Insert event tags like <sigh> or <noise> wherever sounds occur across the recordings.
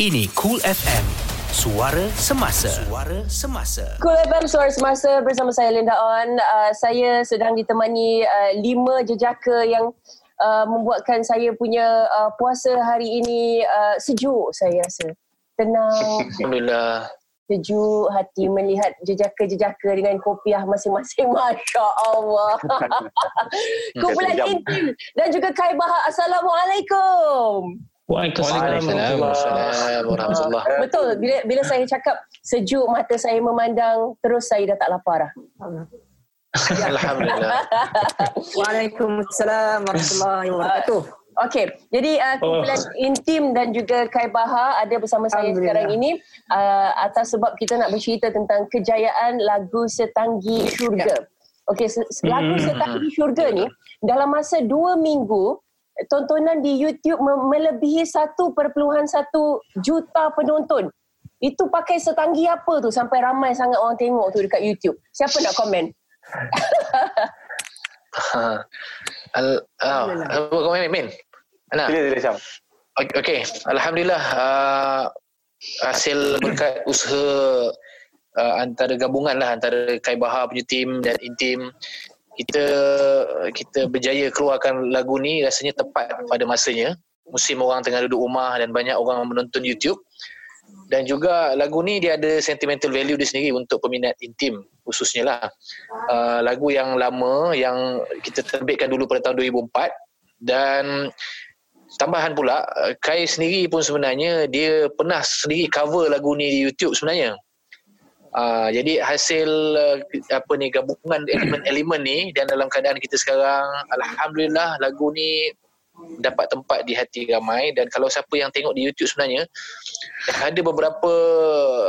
Ini Cool FM. Suara semasa. Suara semasa. Cool FM Suara Semasa bersama saya Linda On. Uh, saya sedang ditemani uh, lima jejaka yang uh, membuatkan saya punya uh, puasa hari ini uh, sejuk saya rasa. Tenang, Alhamdulillah. sejuk hati melihat jejaka-jejaka dengan kopiah masing-masing. <laughs> Masya Allah. Kumpulan intim dan juga Kai Bahar. Assalamualaikum. Waalaikumsalam warahmatullahi Betul. Bila bila saya cakap sejuk mata saya memandang terus saya dah tak lapar dah. <laughs> Alhamdulillah. <laughs> Waalaikumsalam warahmatullahi wabarakatuh. Okey, jadi uh, kumpulan oh. intim dan juga Kai Bahar ada bersama saya sekarang ini uh, atas sebab kita nak bercerita tentang kejayaan lagu Setanggi Syurga. Okey, se- se- lagu Setanggi Syurga ni dalam masa dua minggu tontonan di YouTube me- melebihi 1.1 juta penonton. Itu pakai setanggi apa tu sampai ramai sangat orang tengok tu dekat YouTube. Siapa nak komen? Ha. <laughs> Al, oh, apa main, Min? Ana. Sila sila Syam. Okey, okay. Alhamdulillah uh, hasil berkat usaha uh, antara gabungan lah antara Kai Bahar punya tim dan Intim kita kita berjaya keluarkan lagu ni rasanya tepat pada masanya. Musim orang tengah duduk rumah dan banyak orang menonton YouTube. Dan juga lagu ni dia ada sentimental value dia sendiri untuk peminat intim khususnya lah. Uh, lagu yang lama yang kita terbitkan dulu pada tahun 2004 dan tambahan pula uh, Kai sendiri pun sebenarnya dia pernah sendiri cover lagu ni di YouTube sebenarnya Uh, jadi hasil uh, apa ni gabungan elemen-elemen ni dan dalam keadaan kita sekarang alhamdulillah lagu ni dapat tempat di hati ramai. Dan kalau siapa yang tengok di YouTube sebenarnya ada beberapa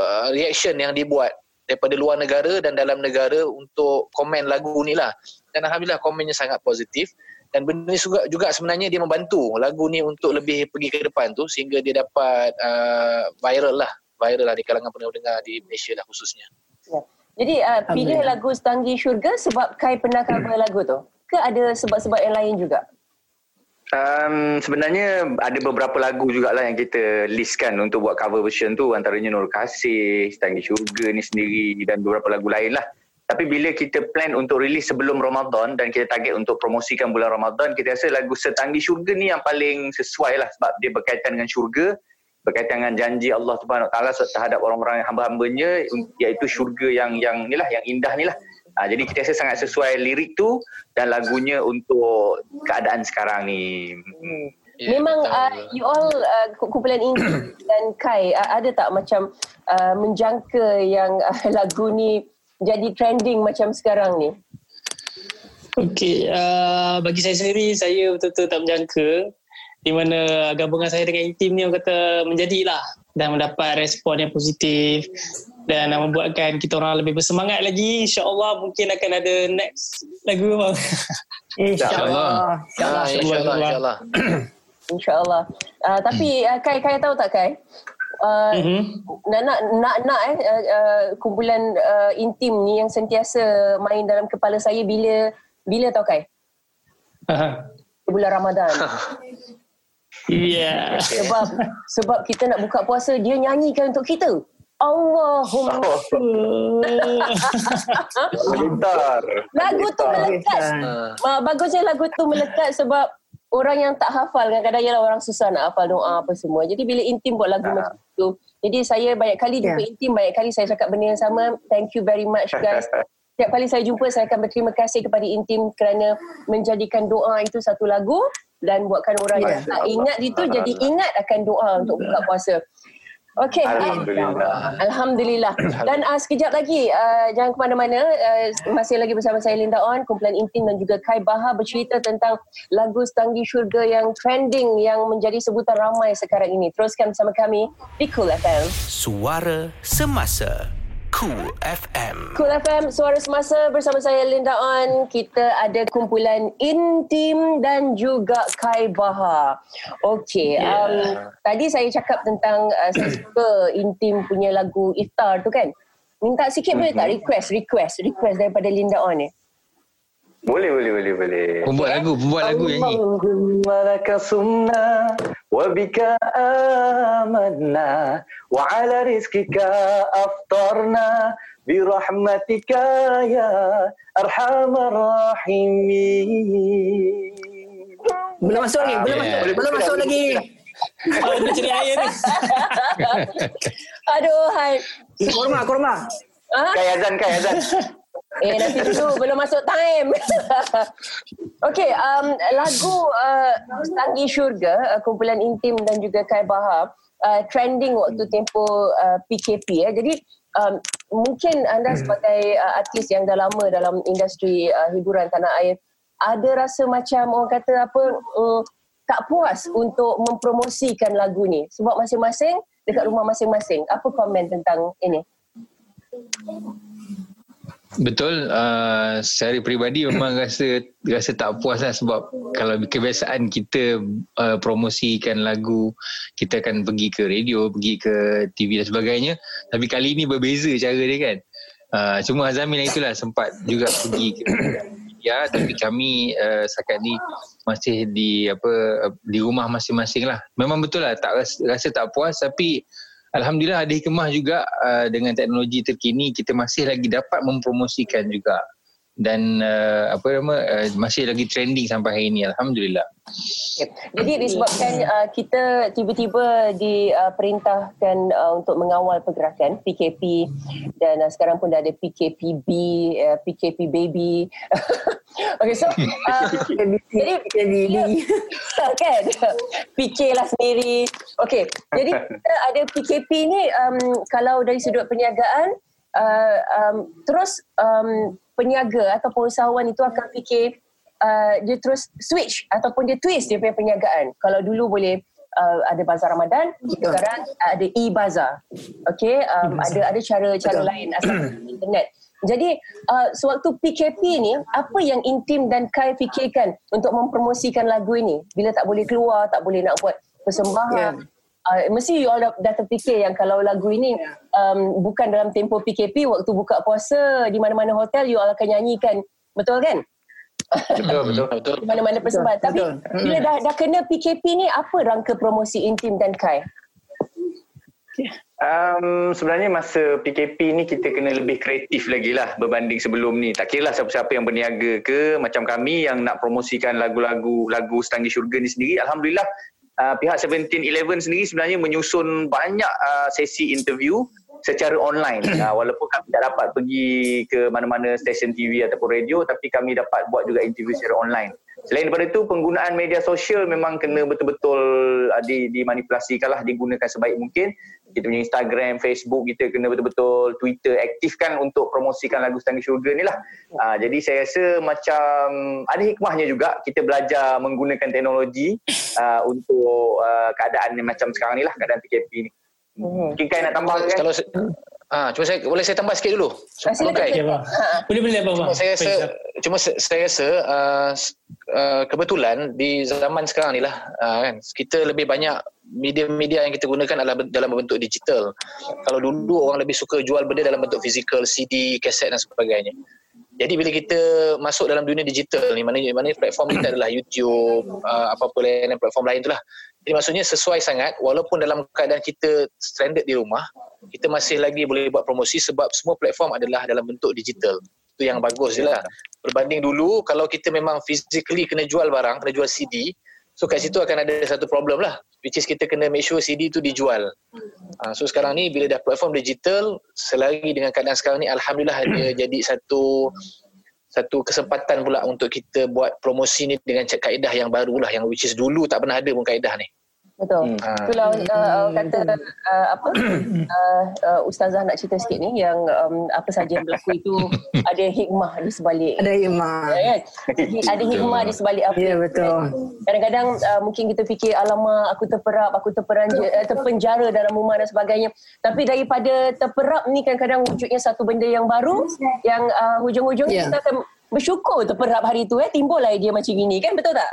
uh, reaction yang dibuat daripada luar negara dan dalam negara untuk komen lagu ni lah. Dan alhamdulillah komennya sangat positif. Dan benda ni juga, juga sebenarnya dia membantu lagu ni untuk lebih pergi ke depan tu sehingga dia dapat uh, viral lah viral lah di kalangan pendengar di Malaysia lah khususnya Ya. Jadi uh, pilih lagu Setanggi Syurga sebab Kai pernah cover lagu tu? Ke ada sebab-sebab yang lain juga? Um, sebenarnya ada beberapa lagu jugalah yang kita listkan untuk buat cover version tu antaranya Nur Kasih, Setanggi Syurga ni sendiri dan beberapa lagu lain lah. Tapi bila kita plan untuk rilis sebelum Ramadan dan kita target untuk promosikan bulan Ramadan, kita rasa lagu Setanggi Syurga ni yang paling sesuai lah sebab dia berkaitan dengan syurga, berkaitan dengan janji Allah Subhanahu Wa Taala terhadap orang-orang yang hamba-hambanya iaitu syurga yang yang ni lah yang indah ni lah. Ha, jadi kita rasa sangat sesuai lirik tu dan lagunya untuk keadaan sekarang ni. Hmm. Ya, Memang betul. uh, you all uh, kumpulan Ingrid <coughs> dan Kai uh, ada tak macam uh, menjangka yang uh, <laughs> lagu ni jadi trending macam sekarang ni? Okey, uh, bagi saya sendiri, saya betul-betul tak menjangka di mana gabungan saya dengan intim ni orang kata menjadilah dan mendapat respon yang positif dan membuatkan kita orang lebih bersemangat lagi. InsyaAllah mungkin akan ada next lagu bang. InsyaAllah. <laughs> Ah, InsyaAllah, insyaAllah. InsyaAllah. Uh, <clears throat> tapi uh, Kai, Kai tahu tak Kai? Uh, Mhm. nak nak nak nak eh uh, uh, kumpulan uh, intim ni yang sentiasa main dalam kepala saya bila bila tau Kai? Aha. Bulan Ramadan. <laughs> Ya. sebab sebab kita nak buka puasa dia nyanyikan untuk kita. Allahumma <laughs> Bentar. lagu tu melekat. Ah, Uh, bagusnya lagu tu melekat sebab orang yang tak hafal kadang-kadang ialah orang susah nak hafal doa apa semua. Jadi bila intim buat lagu macam tu. Jadi saya banyak kali jumpa intim, banyak kali saya cakap benda yang sama. Thank you very much guys. <laughs> Setiap kali saya jumpa saya akan berterima kasih kepada intim kerana menjadikan doa itu satu lagu dan buatkan orang yang tak ingat itu jadi ingat akan doa untuk buka puasa. Okey. Alhamdulillah. Alhamdulillah. <coughs> Dan uh, sekejap lagi, uh, jangan ke mana-mana. Uh, masih lagi bersama saya Linda On, kumpulan intim dan juga Kai Bahar bercerita tentang lagu Setanggi Syurga yang trending yang menjadi sebutan ramai sekarang ini. Teruskan bersama kami di Cool FM. Suara semasa. Cool FM. Cool FM, suara semasa bersama saya Linda On. Kita ada kumpulan intim dan juga Kai Bahar. Okey, Yeah. um, tadi saya cakap tentang uh, saya <coughs> suka intim punya lagu Iftar tu kan. Minta sikit boleh tak request, request, request daripada Linda On ni. Boleh, boleh, boleh, boleh. Pembuat lagu, pembuat lagu nyanyi. Laka sumna وبك آمنا وعلى رزقك أفطرنا برحمتك يا أرحم الراحمين Belum masuk lagi, belum Yeah. masuk, belum masuk lagi. Oh, dia cari air ni. Aduh, hai. Kurma, kurma. Ha? Kai Azan, Kai Azan Eh, nanti dulu. belum masuk time. <laughs> Okey, um, lagu uh, Tanggi Syurga, uh, kumpulan intim dan juga Kai Bahar, uh, trending waktu tempoh uh, PKP. Eh. Jadi, um, mungkin anda sebagai uh, artis yang dah lama dalam industri uh, hiburan tanah air, ada rasa macam orang kata apa, um, tak puas untuk mempromosikan lagu ni. Sebab masing-masing dekat rumah masing-masing. Apa komen tentang ini? Betul, uh, secara peribadi <coughs> memang rasa rasa tak puas lah sebab kalau kebiasaan kita uh, promosikan lagu, kita akan pergi ke radio, pergi ke TV dan sebagainya. Tapi kali ini berbeza cara dia kan. Uh, cuma Azamin itulah sempat juga pergi ke media tapi kami uh, setakat ni masih di apa di rumah masing-masing lah. Memang betul lah tak rasa, rasa tak puas tapi Alhamdulillah ada hikmah juga uh, dengan teknologi terkini kita masih lagi dapat mempromosikan juga dan uh, apa nama uh, masih lagi trending sampai hari ini alhamdulillah. Okay. Jadi disebabkan uh, kita tiba-tiba diperintahkan uh, untuk mengawal pergerakan PKP dan uh, sekarang pun dah ada PKPB, uh, PKP baby. <laughs> okay, so uh, <laughs> jadi Jadi, <laughs> kan PK lah sendiri. Okay, jadi kita ada PKP ni um, kalau dari sudut perniagaan uh, um, terus um, peniaga ataupun usahawan itu akan fikir uh, dia terus switch ataupun dia twist dia punya perniagaan. Kalau dulu boleh uh, ada bazar Ramadan, sekarang ada e-bazar. Okay, um, ada ada cara-cara lain asal <coughs> internet. Jadi uh, sewaktu PKP ni apa yang Intim dan Kai fikirkan untuk mempromosikan lagu ini bila tak boleh keluar, tak boleh nak buat persembahan. Uh, mesti you all dah, dah terfikir yang kalau lagu ini um, bukan dalam tempoh PKP waktu buka puasa di mana-mana hotel you all akan nyanyikan. Betul kan? Betul, betul <laughs> Betul. Di mana-mana persembahan. Tapi betul. bila dah, dah kena PKP ni apa rangka promosi Intim dan Kai? Um, sebenarnya masa PKP ni kita kena lebih kreatif lagi lah berbanding sebelum ni. Tak kira lah siapa-siapa yang berniaga ke macam kami yang nak promosikan lagu-lagu lagu Setanggi Syurga ni sendiri. Alhamdulillah uh, pihak 1711 sendiri sebenarnya menyusun banyak uh, sesi interview secara online. <clears throat> Uh, walaupun kami tak dapat pergi ke mana-mana stesen TV ataupun radio tapi kami dapat buat juga interview secara online. Selain daripada itu penggunaan media sosial memang kena betul-betul uh, di, dimanipulasikan lah digunakan sebaik mungkin kita punya Instagram, Facebook kita kena betul-betul Twitter aktifkan untuk promosikan lagu Setanggi Syurga ni lah. Uh, jadi saya rasa macam ada hikmahnya juga kita belajar menggunakan teknologi uh, untuk uh, keadaan macam sekarang ni lah, keadaan PKP ni. Mungkin Kai nak tambah kan? Kalau Ah, cuma saya boleh saya tambah sikit dulu. Ah, Kai. Abang. Ha. Boleh boleh abang. Cuma saya rasa cuma saya rasa uh, uh, kebetulan di zaman sekarang ni lah uh, kan kita lebih banyak media-media yang kita gunakan adalah dalam bentuk digital. Kalau dulu orang lebih suka jual benda dalam bentuk fizikal, CD, kaset dan sebagainya. Jadi bila kita masuk dalam dunia digital ni, mana mana platform kita adalah YouTube, uh, apa-apa lain platform lain tu lah. Jadi maksudnya sesuai sangat walaupun dalam keadaan kita stranded di rumah, kita masih lagi boleh buat promosi sebab semua platform adalah dalam bentuk digital. Itu yang bagus je lah. Berbanding dulu kalau kita memang physically kena jual barang, kena jual CD, so kat situ akan ada satu problem lah. Which is kita kena make sure CD tu dijual. Uh, so sekarang ni bila dah platform digital, selagi dengan keadaan sekarang ni Alhamdulillah dia jadi satu satu kesempatan pula untuk kita buat promosi ni dengan kaedah yang baru lah yang which is dulu tak pernah ada pun kaedah ni. Betul. Hmm. Ah. Itulah uh, kata uh, apa <coughs> uh, uh, ustazah nak cerita sikit ni yang um, apa saja yang berlaku itu <coughs> ada hikmah di sebalik ada Imam. Ya kan? Ada hikmah di sebalik apa. Ya, betul. Kadang-kadang uh, mungkin kita fikir alamak aku terperap, aku terperanja, uh, terpenjara dalam rumah dan sebagainya. Tapi daripada terperap ni kadang-kadang wujudnya satu benda yang baru yang uh, hujung-hujungnya Ya. kita akan bersyukur terperap hari tu eh timbul idea macam gini kan betul tak?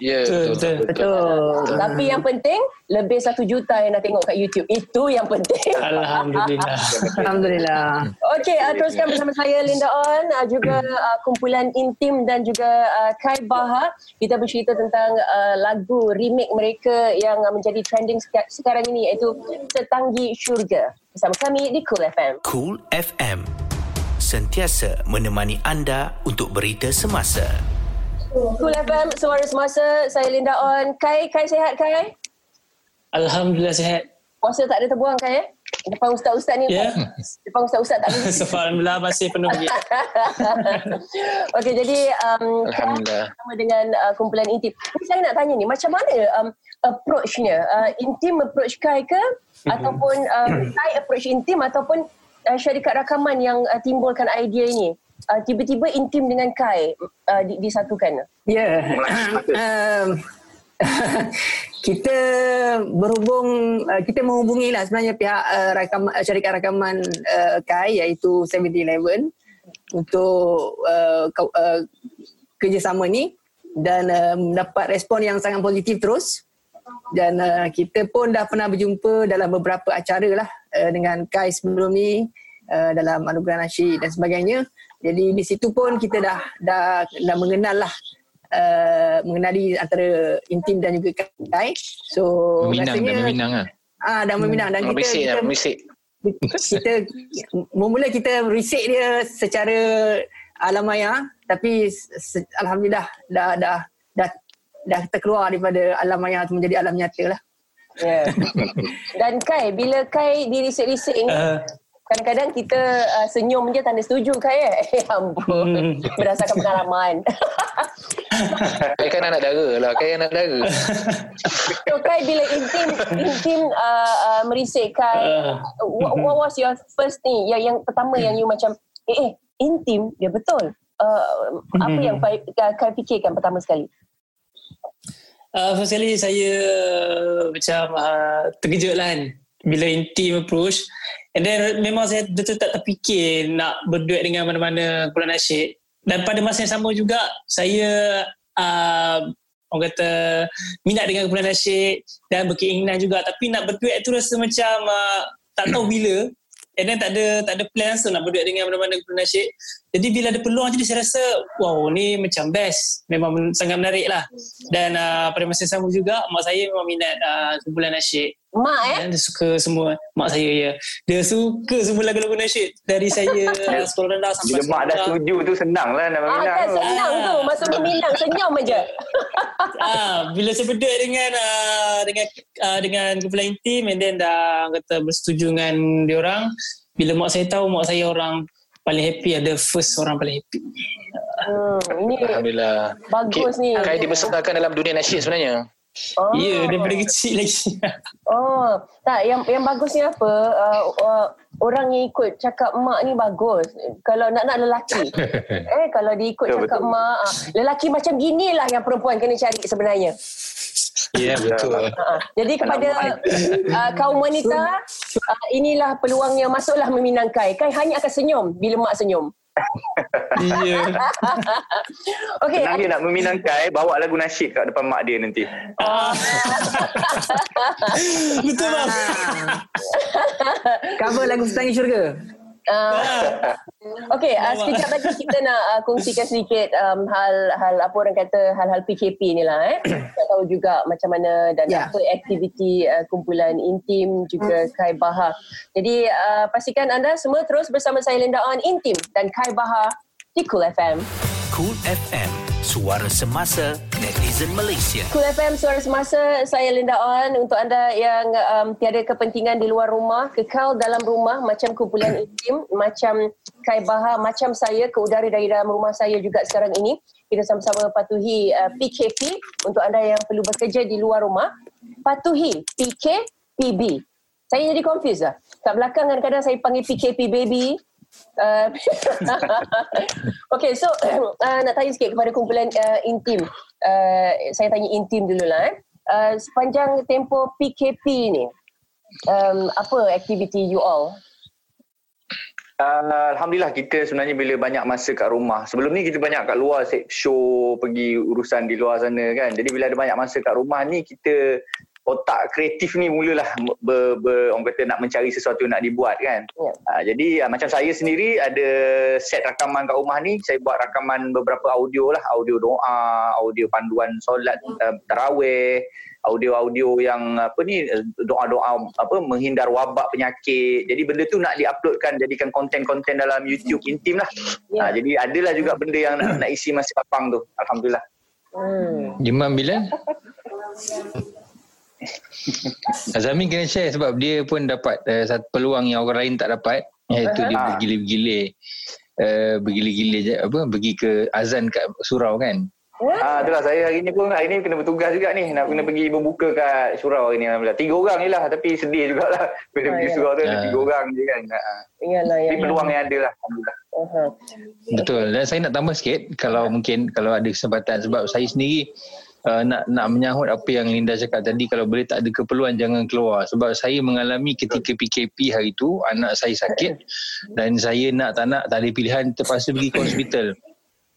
Ya, Betul, betul. betul. Betul. Tapi yang penting lebih satu juta yang nak tengok kat YouTube. Itu yang penting. Alhamdulillah. Alhamdulillah. Okey, uh, teruskan bersama saya Linda On, uh, juga uh, kumpulan Intim dan juga uh, Kai Baha. Kita bercerita tentang uh, lagu remake mereka yang uh, menjadi trending seka- sekarang ini iaitu Setanggi Syurga. Bersama kami di Cool FM. Cool FM. Sentiasa menemani anda untuk berita semasa. Cool FM, suara semasa. Saya Linda On. Kai, Kai sihat Kai? Alhamdulillah sihat. Puasa tak ada terbuang Kai eh? Depan ustaz-ustaz ni. Ya. Depan ustaz-ustaz tak ada. <laughs> So, Alhamdulillah masih penuh lagi. <laughs> Okey, jadi um, Alhamdulillah. sama dengan uh, kumpulan Intim. Ni saya nak tanya ni, macam mana um, approach-nya? Uh, Intim approach Kai ke? Ataupun um, Kai approach Intim ataupun uh, syarikat rakaman yang uh, timbulkan idea ini? Uh, tiba-tiba Intim dengan Kai uh, di, disatukan? Ya. Um, <laughs> kita berhubung uh, kita menghubungi lah sebenarnya pihak uh, rakam uh, syarikat rakaman uh, KAI iaitu 7-Eleven untuk uh, uh, kerjasama ni dan uh, mendapat respon yang sangat positif terus dan uh, kita pun dah pernah berjumpa dalam beberapa acara lah uh, dengan Kai sebelum ni uh, dalam anugerah nasyid dan sebagainya jadi di situ pun kita dah dah dah mengenal lah uh, mengenali antara Intim dan juga Kai so Meminang rasanya dan meminang lah. ah dah meminang dan kita Memisik kita, lah, memisik. kita mula kita reset dia secara alam maya tapi se- alhamdulillah dah dah dah dah terkeluar daripada alam maya tu menjadi alam nyata lah. Yeah. Dan Kai, bila Kai di research-research ni, Uh, kadang-kadang kita uh, senyum je tanda setuju Kai eh. Eh <laughs> ampun. Hmm. Berdasarkan pengalaman. <laughs> Kai kan anak dara lah. Kai anak dara. <laughs> So Kai bila intim intim uh, uh, merisik Kai Uh, what, what was your first ni yang yang pertama yang you macam eh eh intim dia betul uh, apa yang Kai, Kai fikirkan pertama sekali Uh, first kali saya macam uh, terkejut lah kan bila intim approach and then memang saya betul tak terfikir nak berduet dengan mana-mana kumpulan nasyid dan pada masa yang sama juga saya uh, orang kata minat dengan kumpulan nasyid dan berkeinginan juga. Tapi nak berduet tu rasa macam uh, tak tahu bila. And then tak ada tak ada plan langsung nak berduet dengan mana-mana kumpulan nasyid jadi bila ada peluang jadi saya rasa wow ni macam best. Memang sangat menarik lah. Dan uh, pada masa yang sama juga mak saya memang minat uh, kumpulan nasyid mak eh? Dia suka semua. Mak saya ya. Dia suka semua lagu-lagu nasyid. Dari saya <laughs> sekolah rendah sampai Bila mak dah sekolah. setuju tu senang lah nak ah meminang kan tu. senang tu. Masuk meminang senyum aja. <laughs> Ah bila saya berduet dengan uh, dengan uh, dengan kumpulan intim and then dah kata bersetuju dengan dia orang bila mak saya tahu mak saya orang paling happy ada first orang paling happy. Hmm, ini Alhamdulillah. bagus ni. Kai dibesarkan dalam dunia nasyid sebenarnya. Oh. ya yeah, daripada kecil lagi <laughs> Oh, tak yang yang bagusnya apa? Uh, uh, orang yang ikut cakap mak ni bagus. Kalau nak nak lelaki. <laughs> eh kalau dia ikut Betul, cakap betul. mak, ah, lelaki macam ginilah yang perempuan kena cari sebenarnya. Ya, betul. Uh, jadi kepada uh, kaum wanita, uh, inilah peluangnya masuklah meminang Kai. Kai hanya akan senyum bila mak senyum. Ya <laughs> Okey, Senang je nak meminang Kai, bawa lagu nasyid kat depan mak dia nanti. Ah. betul bang Cover lagu Setangi Syurga. Uh, Okey, uh, sekejap lagi kita nak uh, kongsikan sedikit um, hal hal apa orang kata hal-hal PKP ni lah eh. <coughs> Nak tahu juga macam mana dan Ya. apa aktiviti uh, kumpulan intim juga Kai Baha. Jadi uh, pastikan anda semua terus bersama saya Linda On Intim dan Kai Baha di Cool FM. Cool FM, suara semasa netizen Malaysia. Cool FM Suara Semasa. Saya Linda On. Untuk anda yang um, Tiada kepentingan di luar rumah Kekal dalam rumah Macam kumpulan intim Macam Kai Baha Macam saya Ke udara dari dalam rumah saya juga sekarang ini. Kita sama-sama patuhi uh, PKP Untuk anda yang perlu bekerja di luar rumah Patuhi PKPB Saya jadi confused lah. Kat belakang kadang-kadang saya panggil PKP baby Uh, <laughs> okay, so <clears throat> uh, nak tanya sikit kepada kumpulan uh, intim. Uh, saya tanya intim dululah. Eh. Uh, sepanjang tempoh PKP ni, um, apa aktiviti you all? Uh, Alhamdulillah kita sebenarnya bila banyak masa kat rumah. Sebelum ni kita banyak kat luar show, pergi urusan di luar sana kan. Jadi bila ada banyak masa kat rumah ni kita otak kreatif ni mulalah ber, ber, orang kata nak mencari sesuatu nak dibuat kan. Ya. Uh, jadi uh, macam saya sendiri ada set rakaman kat rumah ni. Saya buat rakaman beberapa audio lah. Audio doa, audio panduan solat uh, tarawih audio-audio yang apa ni doa-doa apa menghindar wabak penyakit. Jadi benda tu nak diuploadkan jadikan konten-konten dalam YouTube intim lah. Ya. Ha, jadi adalah juga benda yang nak, nak isi masa lapang tu. Alhamdulillah. Hmm. Imam Bilal? <laughs> <laughs> Azami kena share sebab dia pun dapat uh, satu peluang yang orang lain tak dapat iaitu dia Ah. bergila-gila uh, bergila-gila je apa pergi ke azan kat surau kan. Ah, itulah saya hari ni pun hari ni kena bertugas juga ni nak kena pergi berbuka kat surau hari ni alhamdulillah. Tiga orang je lah tapi sedih jugalah <laughs> bila Ah, pergi ya. surau tu ada Ah. tiga orang je kan. Ha. Yalah, Tapi yalah. peluang yang ada lah alhamdulillah. Aha. Betul. Dan saya nak tambah sikit kalau mungkin kalau ada kesempatan sebab saya sendiri uh, nak nak menyahut apa yang Linda cakap tadi kalau boleh tak ada keperluan jangan keluar. Sebab saya mengalami ketika PKP hari tu anak saya sakit dan saya nak tak nak tak ada pilihan terpaksa pergi ke hospital.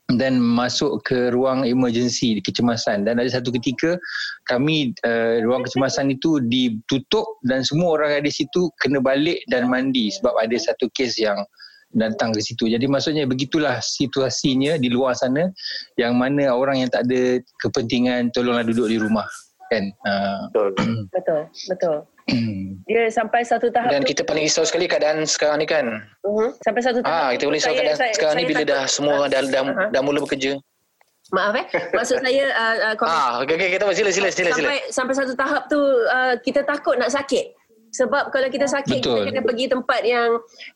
Dan masuk ke ruang emergency kecemasan. Dan ada satu ketika kami uh, ruang kecemasan itu ditutup dan semua orang ada situ kena balik dan mandi. Sebab ada satu kes yang datang ke situ. Jadi maksudnya begitulah situasinya di luar sana yang mana orang yang tak ada kepentingan tolonglah duduk di rumah kan. Uh, <clears throat> Betul. Betul, betul. <clears throat> Dia sampai satu tahap Dan tu. kita paling risau sekali keadaan sekarang ni kan. Mhm. Sampai satu tahap Ah, kita boleh risau saya- keadaan saya- sekarang ni saya bila takut- dah semua orang dah, dah, Aha. dah mula bekerja. Maaf eh. Maksud saya uh, uh, komen- Ah, okey okey kita sila sila sila sila. sampai sampai satu tahap tu uh, kita takut nak sakit. Sebab kalau kita sakit Betul. kita kena pergi tempat yang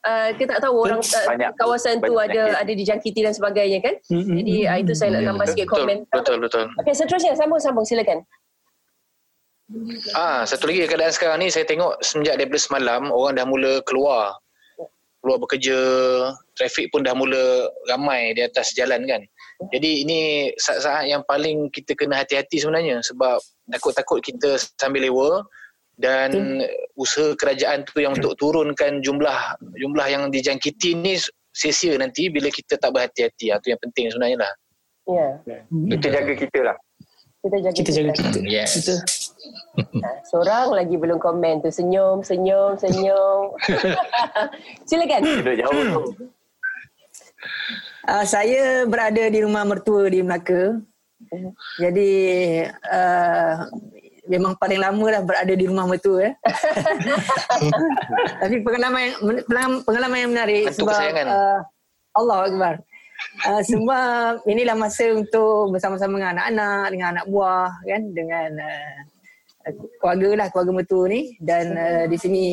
uh, kita tak tahu orang uh, Banyak- kawasan tu banyak ada penyakit. ada dijangkiti dan sebagainya kan. Mm-mm. Jadi uh, itu saya nak tambah sikit Betul komen. betul betul. Okey seterusnya sambung sambung silakan. Ah, satu lagi keadaan sekarang ni saya tengok semenjak daripada semalam orang dah mula keluar. Keluar bekerja, trafik pun dah mula ramai di atas jalan kan. Jadi ini saat-saat yang paling kita kena hati-hati sebenarnya sebab takut-takut kita sambil lewa dan usaha kerajaan tu yang untuk turunkan jumlah jumlah yang dijangkiti ni sia-sia nanti bila kita tak berhati-hati. Ah tu yang penting sebenarnya lah. Ya. Kita jaga kita lah. Kita jaga Kita jaga kita. yes. Betul. Ha, seorang lagi belum komen tu senyum senyum senyum. <laughs> silakan. Kita jauh tu. Uh, saya berada di rumah mertua di Melaka. Jadi uh, memang paling lama dah berada di rumah mertua eh. <laughs> Tapi pengalaman yang pengalaman, yang menarik Hantu sebab kesayangan. uh, Allah Akbar. Uh, sebab inilah masa untuk bersama-sama dengan anak-anak, dengan anak buah kan, dengan uh, keluarga lah, keluarga mertua ni dan uh, di sini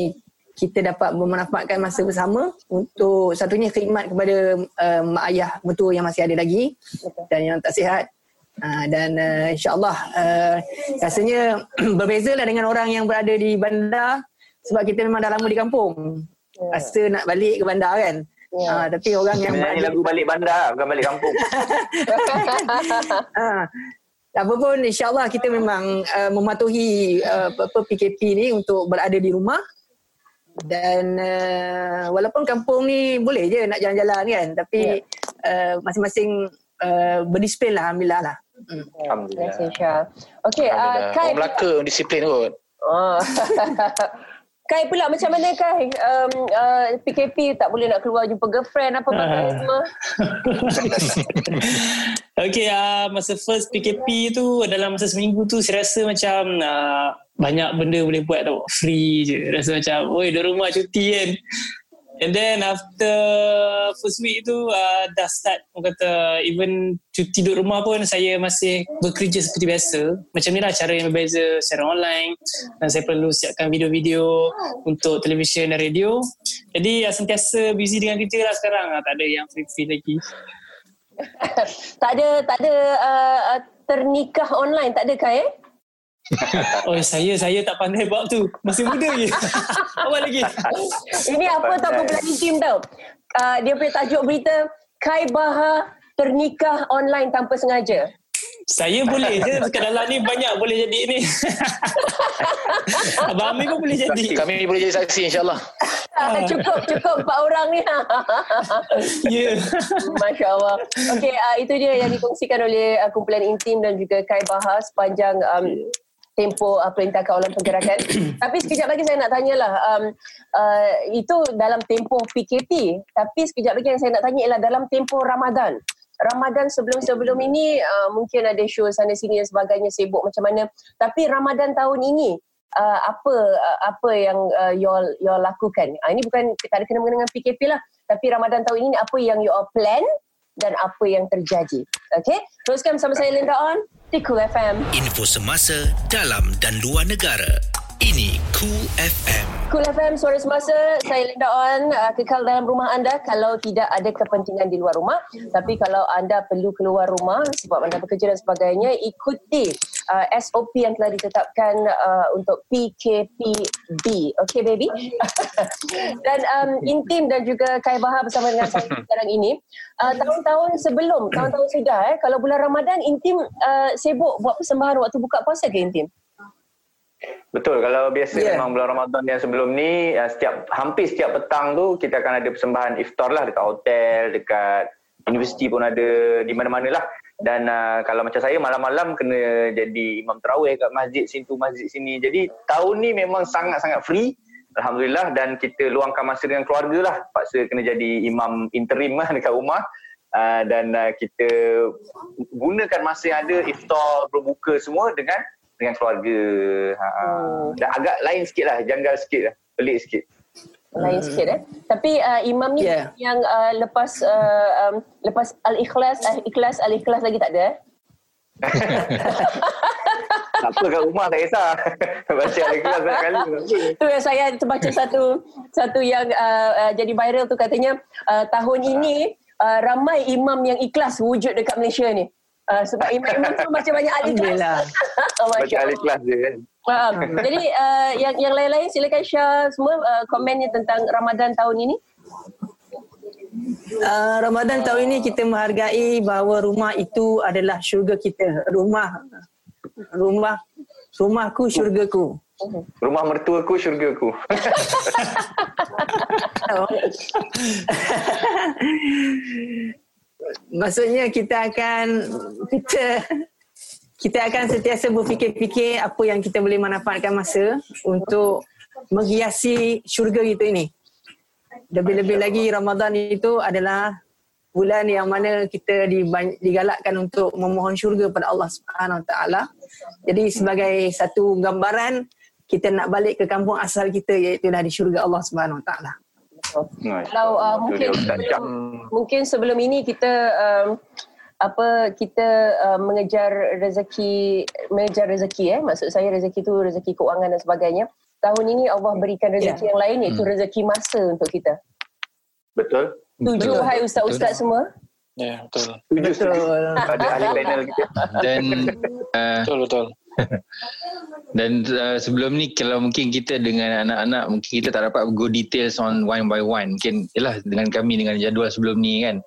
kita dapat memanfaatkan masa bersama untuk satunya khidmat kepada uh, mak ayah mertua yang masih ada lagi dan yang tak sihat Uh, dan uh, insyaAllah uh, rasanya <clears throat> berbeza lah dengan orang yang berada di bandar sebab kita memang dah lama di kampung. Ya. Rasa nak balik ke bandar kan. Ya. Uh, tapi orang yang berada lagu balik bandar bukan balik kampung. Ha. <laughs> <laughs> Apa pun insyaAllah kita memang uh, mematuhi uh, apa PKP ni untuk berada di rumah dan uh, walaupun kampung ni boleh je nak jalan-jalan kan tapi uh, masing-masing uh, berdisiplin lah Alhamdulillah lah. Hmm. Alhamdulillah. Terima kasih Syah. Okey, uh, Alhamdulillah. Kai. Orang Melaka disiplin kot. Oh. <laughs> Kai pula macam mana Kai? Um, uh, PKP tak boleh nak keluar jumpa girlfriend apa benda semua. <laughs> Okay, uh, masa first PKP tu dalam masa seminggu tu saya rasa macam uh, banyak benda boleh buat tau. Free je. Rasa macam, oi di rumah cuti kan. And then after first week tu uh, dah start orang kata even cuti duduk rumah pun saya masih bekerja seperti biasa. Macam ni lah cara yang berbeza secara online dan saya perlu siapkan video-video untuk televisyen dan radio. Jadi uh, sentiasa busy dengan kerja lah sekarang. Uh, tak ada yang free-free lagi. <laughs> tak ada tak ada uh, uh, ternikah online tak ada Kai eh? <laughs> Oh saya saya tak pandai bab tu. Masih muda je. <laughs> Awal lagi. Ini apa tau kumpulan intim tau. Uh, dia punya tajuk berita Kai Baha ternikah online tanpa sengaja. Saya boleh je dalam ni banyak boleh jadi ni. <laughs> Abang Amir pun boleh jadi. Kami boleh jadi saksi insyaAllah. cukup cukup empat orang ni. Ya. Masya Allah. Okey, uh, itu dia yang dikongsikan oleh uh, kumpulan intim dan juga Kai Bahas sepanjang um, tempoh uh, perintah kawalan pergerakan. <coughs> tapi sekejap lagi saya nak tanyalah, um, uh, itu dalam tempoh PKP. Tapi sekejap lagi yang saya nak tanya ialah dalam tempoh Ramadan. Ramadan sebelum-sebelum ini uh, mungkin ada show sana sini dan sebagainya sibuk macam mana. Tapi Ramadan tahun ini uh, apa uh, apa yang uh, you all you all lakukan? Uh, ini bukan tak ada kena dengan PKP lah. Tapi Ramadan tahun ini apa yang you all plan dan apa yang terjadi. Okay? Teruskan bersama saya Linda On Cool FM. Info semasa dalam dan luar negara. Cool FM. Cool FM, suara semasa. Saya Linda On. Uh, kekal dalam rumah anda kalau tidak ada kepentingan di luar rumah. Tapi kalau anda perlu keluar rumah sebab anda bekerja dan sebagainya, ikuti uh, SOP yang telah ditetapkan uh, untuk PKPB. Okay, baby? <laughs> dan um, Intim dan juga Kai Bahar bersama dengan saya <laughs> sekarang ini. Uh, tahun-tahun sebelum, tahun-tahun sudah, eh, kalau bulan Ramadan, Intim uh, sibuk buat persembahan waktu buka puasa ke Intim? Betul. Kalau biasa Ya. yeah. memang bulan Ramadan yang sebelum ni uh, setiap hampir setiap petang tu kita akan ada persembahan iftar lah dekat hotel, dekat universiti pun ada di mana-mana lah. Dan uh, kalau macam saya malam-malam kena jadi imam tarawih kat masjid sini tu masjid sini. Jadi tahun ni memang sangat-sangat free. Alhamdulillah dan kita luangkan masa dengan keluarga lah. Paksa kena jadi imam interim lah <laughs> dekat rumah. Uh, dan uh, kita gunakan masa yang ada iftar berbuka semua dengan dengan keluarga. Ha. Hmm. Dan agak lain sikit lah, janggal sikit lah, pelik sikit. lain sikit eh. Tapi uh, imam ni Yeah. yang uh, lepas uh, um, lepas al-ikhlas al-ikhlas al-ikhlas lagi tak ada eh? <laughs> Tak apa kat rumah tak kisah. <laughs> Baca al-ikhlas banyak kali. tak apa. Tu yang saya terbaca satu satu yang uh, uh, jadi viral tu katanya uh, tahun ini uh, ramai imam yang ikhlas wujud dekat Malaysia ni. Uh, sebab imam-imam tu macam banyak al-ikhlas. Alhamdulillah. <laughs> Baca Masya Allah. al-ikhlas je kan. Faham. Jadi uh, yang yang lain-lain silakan share semua uh, komennya tentang Ramadan tahun ini. Uh, Ramadan tahun ini kita menghargai bahawa rumah itu adalah syurga kita. Rumah rumah rumahku syurgaku. Rumah mertuaku, syurgaku. <laughs> <laughs> Maksudnya kita akan kita kita akan sentiasa berfikir-fikir apa yang kita boleh manfaatkan masa untuk menghiasi syurga kita ini. Lebih-lebih lagi Ramadan itu adalah bulan yang mana kita digalakkan untuk memohon syurga pada Allah Subhanahu Taala. Jadi sebagai satu gambaran kita nak balik ke kampung asal kita iaitu di syurga Allah Subhanahu Taala. Kalau uh, mungkin sebelum, mungkin sebelum ini kita um, apa kita uh, mengejar rezeki mengejar rezeki eh maksud saya rezeki tu rezeki keuangan dan sebagainya. Tahun ini Allah berikan rezeki Ya. yang lain iaitu Hmm. rezeki masa untuk kita. Betul. Tuju Betul. hai ustaz-ustaz semua. Ya, betul. Tujuh Betul. <laughs> Pada ahli panel kita. Dan uh, <laughs> Betul, betul. <laughs> dan uh, sebelum ni kalau mungkin kita dengan anak-anak mungkin kita tak dapat go details on one by one. Mungkin yalah dengan kami dengan jadual sebelum ni kan.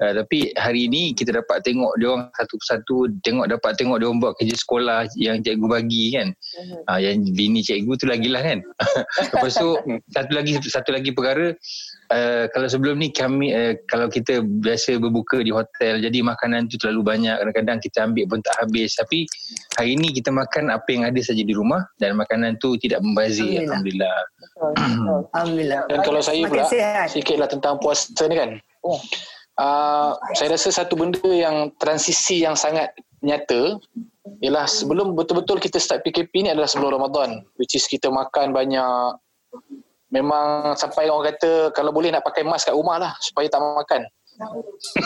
Uh, tapi hari ni kita dapat tengok dia orang satu persatu tengok dapat tengok dia orang buat kerja sekolah yang cikgu bagi kan. Uh, yang bini cikgu tu lagilah kan. <laughs> Lepas tu satu lagi satu lagi perkara uh, kalau sebelum ni kami uh, kalau kita biasa berbuka di hotel jadi makanan tu terlalu banyak kadang-kadang kita ambil pun tak habis tapi hari ni kita makan apa yang ada saja di rumah dan makanan tu tidak membazir alhamdulillah. Betul. betul. Alhamdulillah. Dan kalau saya pula, sikitlah tentang puasa ni kan. Ya. Uh, saya rasa satu benda yang transisi yang sangat nyata ialah sebelum betul-betul kita start PKP ni adalah sebelum Ramadan which is kita makan banyak. Memang sampai orang kata kalau boleh nak pakai mask kat rumah lah supaya tak makan.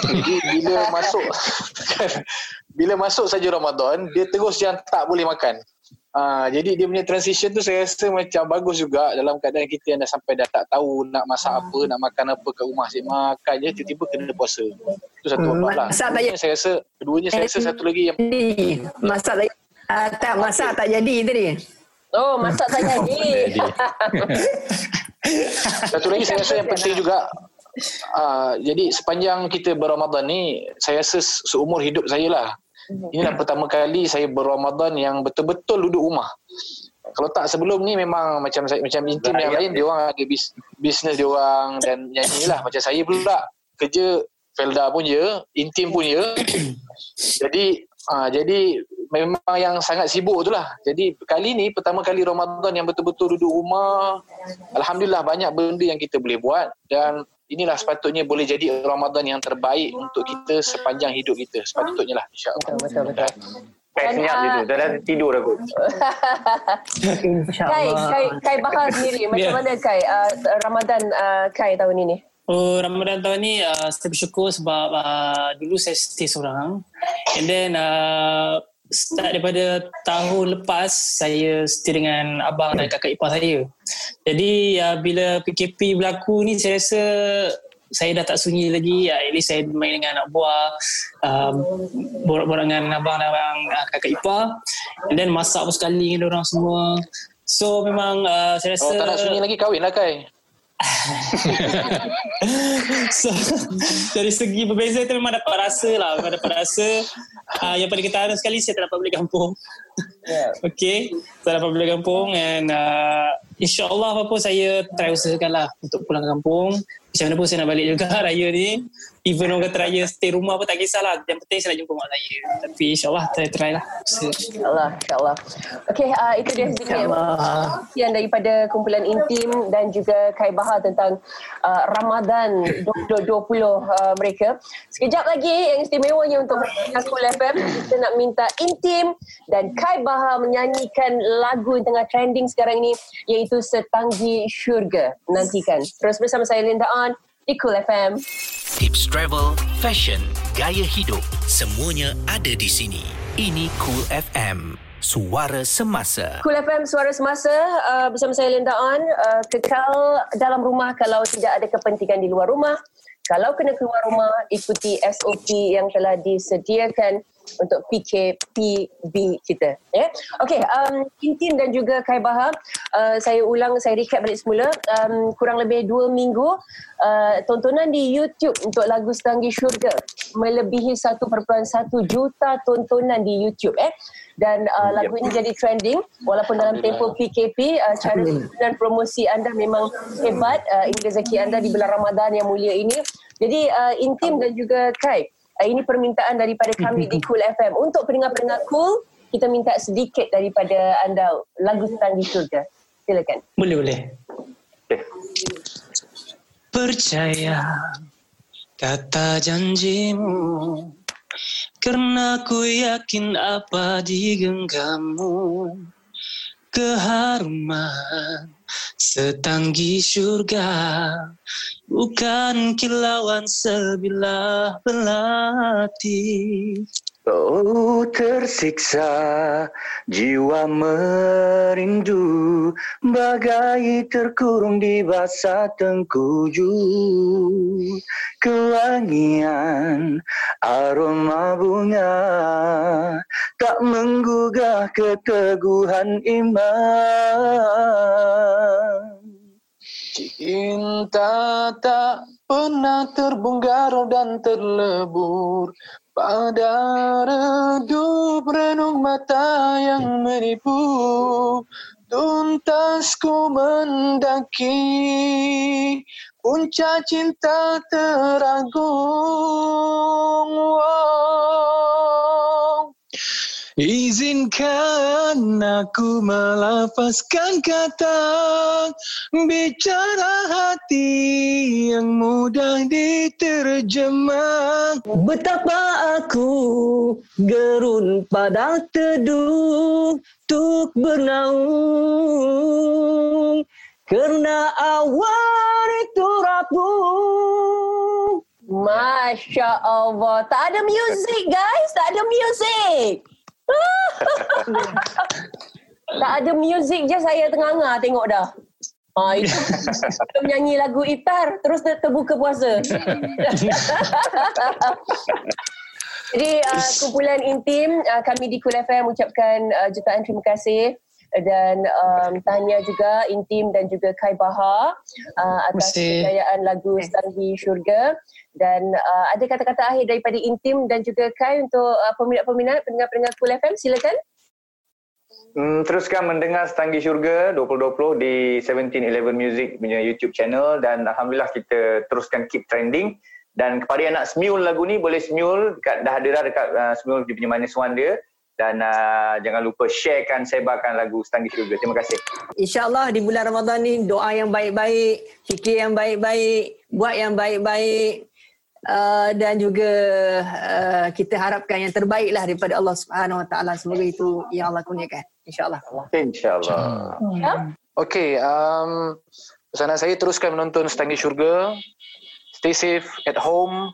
Jadi bila masuk <laughs> bila masuk saja Ramadan dia terus yang tak boleh makan Ah, jadi dia punya transition tu saya rasa macam bagus juga dalam keadaan kita yang dah sampai dah tak tahu nak masak apa, nak makan apa kat rumah asyik makan je tiba-tiba kena puasa. Itu satu Hmm, lah. masak tak saya rasa keduanya saya rasa satu lagi yang masak tak ah, tak masak tak jadi tadi. Oh, masak <laughs> tak jadi. Satu lagi saya rasa yang penting juga uh, jadi sepanjang kita berramadan ni saya rasa se- seumur hidup saya lah inilah pertama kali saya berramadan yang betul-betul duduk rumah. Kalau tak sebelum ni memang macam saya- macam intim yang lain dia orang ada bis, bisnes dia orang dan nyanyi lah macam saya pula kerja Felda pun ya intim pun ya <coughs> jadi ah jadi memang yang sangat sibuk tu lah. Jadi kali ni pertama kali Ramadan yang betul-betul duduk rumah. Alhamdulillah banyak benda yang kita boleh buat dan inilah sepatutnya boleh jadi Ramadan yang terbaik untuk kita sepanjang hidup kita sepatutnya lah insyaAllah Betul, betul, betul. Kai Dan, senyap ah, je tu. Dah, dah tidur dah kot. Kai, InsyaAllah. Kai, Kai Bahar sendiri. <laughs> Macam Ya. mana Kai uh, Ramadan uh, Kai tahun ini? Oh, Ramadan tahun ni uh, saya bersyukur sebab uh, dulu saya stay seorang. And then uh, start daripada tahun lepas saya stay dengan abang dan kakak ipar saya. Jadi uh, bila PKP berlaku ni saya rasa saya dah tak sunyi lagi. Uh, at least saya main dengan anak buah, uh, borak-borak dengan abang dan abang, uh, kakak ipar. And then masak pun sekali dengan orang semua. So memang uh, saya rasa Oh tak nak sunyi lagi kahwin lah Kai <laughs> so dari segi berbeza tu memang dapat rasa lah. Memang dapat rasa. Uh, yang paling ketara sekali saya tak dapat balik kampung. Yeah. <laughs> okay. Tak dapat balik kampung and uh, insyaAllah apa pun saya try usahakan lah untuk pulang kampung macam mana pun saya nak balik juga <laughs> raya ni even orang kata raya stay rumah pun tak kisahlah yang penting saya nak jumpa mak saya tapi insyaAllah try try lah. InsyaAllah, insyaAllah. Okey, uh, itu dia sedikit yang daripada kumpulan intim dan juga Kai Bahar tentang uh, Ramadan 2020 uh, mereka. Sekejap lagi yang istimewanya untuk Akul FM, kita nak minta intim dan Kai Bahar menyanyikan lagu yang tengah trending sekarang ini iaitu Setanggi Syurga. Nantikan. Terus bersama saya Linda On di Cool FM. Tips travel, fashion, gaya hidup, semuanya ada di sini. Ini Cool FM, suara semasa. Cool FM Suara Semasa uh, bersama saya Linda On uh, kekal dalam rumah kalau tidak ada kepentingan di luar rumah kalau kena keluar rumah ikuti SOP yang telah disediakan untuk PKPB kita ya. Okey, um, Intin dan juga Kai Bahar uh, saya ulang saya recap balik semula. Um, kurang lebih dua minggu uh, tontonan di YouTube untuk lagu Setanggi Syurga melebihi 1.1 juta tontonan di YouTube eh. Dan uh, lagu ini jadi trending walaupun dalam tempoh PKP uh, cara dan promosi anda memang hebat uh, ini rezeki anda di bulan Ramadan yang mulia ini. Jadi uh, Intim dan juga Kai uh, ini permintaan daripada kami di Cool FM untuk pendengar-pendengar Cool kita minta sedikit daripada anda lagu tentang di syurga silakan. Boleh boleh. Okay. percaya kata janjimu Karena ku yakin apa di genggammu Keharuman setanggi surga Bukan kilauan sebilah belati Oh tersiksa jiwa merindu bagai terkurung di basah tengkuju. Kewangian aroma bunga tak menggugah keteguhan iman. Cinta tak pernah terbongkar dan terlebur pada redup renung mata yang menipu tuntas ku mendaki puncak cinta teragung wow. Izinkan aku melafazkan kata Bicara hati yang mudah diterjemah. Betapa aku gerun pada teduh Tuk bernaung Kerana awan itu rapuh. Masya Allah tak ada music guys tak ada music <laughs> tak ada music je saya tengah-tengah tengok dah. Ha, itu kita menyanyi lagu Iftar terus ter- terbuka puasa. <laughs> Jadi uh, kumpulan intim uh, kami di Cool FM ucapkan uh, jutaan terima kasih dan um, tanya juga intim dan juga Kai Bahar uh, atas kejayaan lagu Stanggi Syurga. Dan uh, ada kata-kata akhir daripada intim dan juga Kai untuk uh, peminat-peminat pendengar-pendengar Cool FM silakan. Hmm, teruskan mendengar Setanggi Syurga 2020 di 1711 Music punya YouTube channel. Dan Alhamdulillah kita teruskan keep trending. Dan kepada yang nak smule lagu ni boleh smule dekat, dah ada dah dekat uh, smule di punya manis one dia dan uh, jangan lupa sharekan sebarkan lagu Setanggi Syurga. Terima kasih. InsyaAllah di bulan Ramadan ni doa yang baik-baik, fikir yang baik-baik, buat yang baik-baik uh, dan juga uh, kita harapkan yang terbaik lah daripada Allah Subhanahu Wa Taala. Semoga itu yang Allah kurniakan. InsyaAllah. InsyaAllah. Ya? Okay, um, pesanan saya teruskan menonton Setanggi Syurga. Stay safe at home.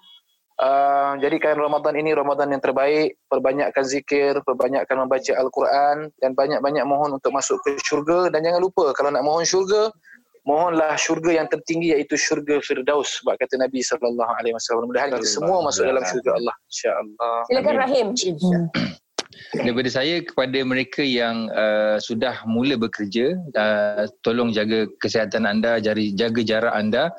Uh, jadikan Ramadan ini Ramadan yang terbaik. Perbanyakkan zikir, perbanyakkan membaca Al-Quran dan banyak-banyak mohon untuk masuk ke syurga. Dan jangan lupa kalau nak mohon syurga, mohonlah syurga yang tertinggi iaitu syurga Firdaus sebab kata Nabi sallallahu alaihi wasallam. Mudah-mudahan kita semua masuk dalam syurga Allah insya-Allah. Silakan Rahim. Daripada saya kepada mereka yang uh, sudah mula bekerja, uh, tolong jaga kesihatan anda, jari, jaga jarak anda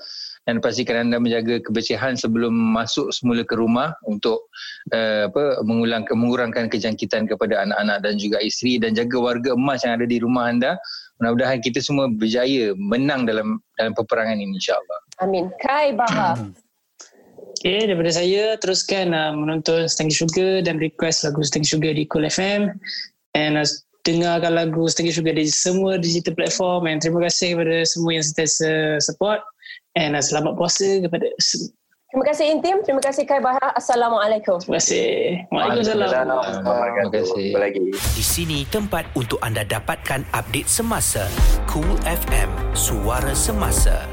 dan pastikan anda menjaga kebersihan sebelum masuk semula ke rumah untuk uh, apa mengulang mengurangkan kejangkitan kepada anak-anak dan juga isteri dan jaga warga emas yang ada di rumah anda. Mudah-mudahan kita semua berjaya menang dalam dalam peperangan ini insya-Allah. Amin. Kai Bahar. <clears throat> Okay, daripada saya teruskan uh, menonton Setengah Sugar dan request lagu Setengah Sugar di Cool FM and uh, dengarkan lagu Setengah Sugar di semua digital platform and terima kasih kepada semua yang sentiasa support and uh, selamat puasa kepada semua. Terima kasih Intim. Terima kasih Kai Bahar. Assalamualaikum. Terima kasih. Waalaikumsalam. Terima kasih. Jumpa lagi. Di sini tempat untuk anda dapatkan update semasa. Cool FM, suara semasa.